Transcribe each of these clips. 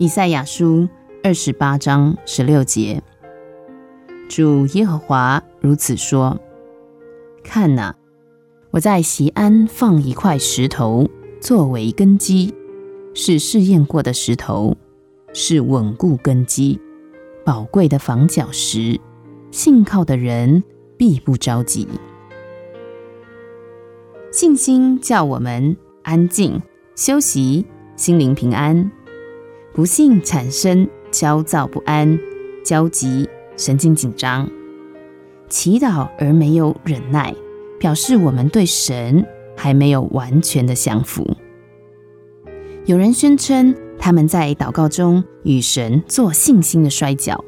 以赛亚书二十八章十六节，主耶和华如此说：“看哪，我在西安放一块石头作为根基，是试验过的石头，是稳固根基、宝贵的防脚石。信靠的人必不着急。信心叫我们安静休息，心灵平安。”不幸产生焦躁不安、焦急、神经紧张；祈祷而没有忍耐，表示我们对神还没有完全的降服。有人宣称他们在祷告中与神做信心的摔跤，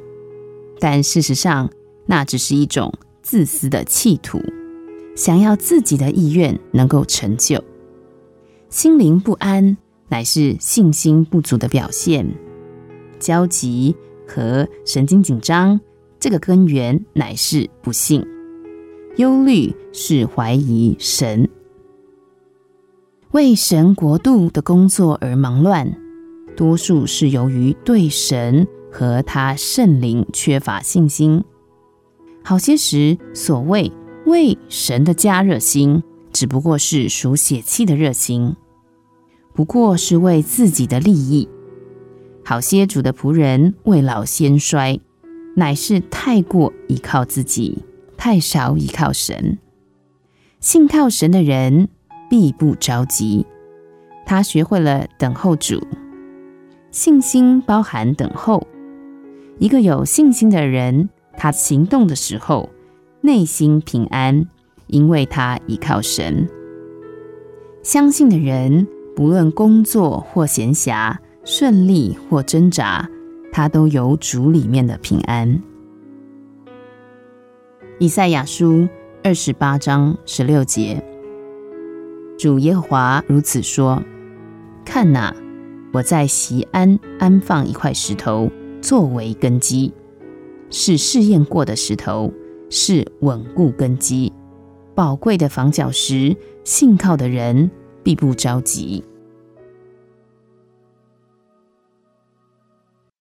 但事实上那只是一种自私的企图，想要自己的意愿能够成就。心灵不安。乃是信心不足的表现，焦急和神经紧张，这个根源乃是不幸；忧虑是怀疑神，为神国度的工作而忙乱，多数是由于对神和他圣灵缺乏信心。好些时，所谓为神的加热心，只不过是属血气的热心。不过是为自己的利益。好些主的仆人未老先衰，乃是太过依靠自己，太少依靠神。信靠神的人必不着急。他学会了等候主，信心包含等候。一个有信心的人，他行动的时候内心平安，因为他依靠神。相信的人。不论工作或闲暇，顺利或挣扎，他都有主里面的平安。以赛亚书二十八章十六节，主耶和华如此说：“看哪，我在西安安放一块石头作为根基，是试验过的石头，是稳固根基、宝贵的防脚石。信靠的人必不着急。”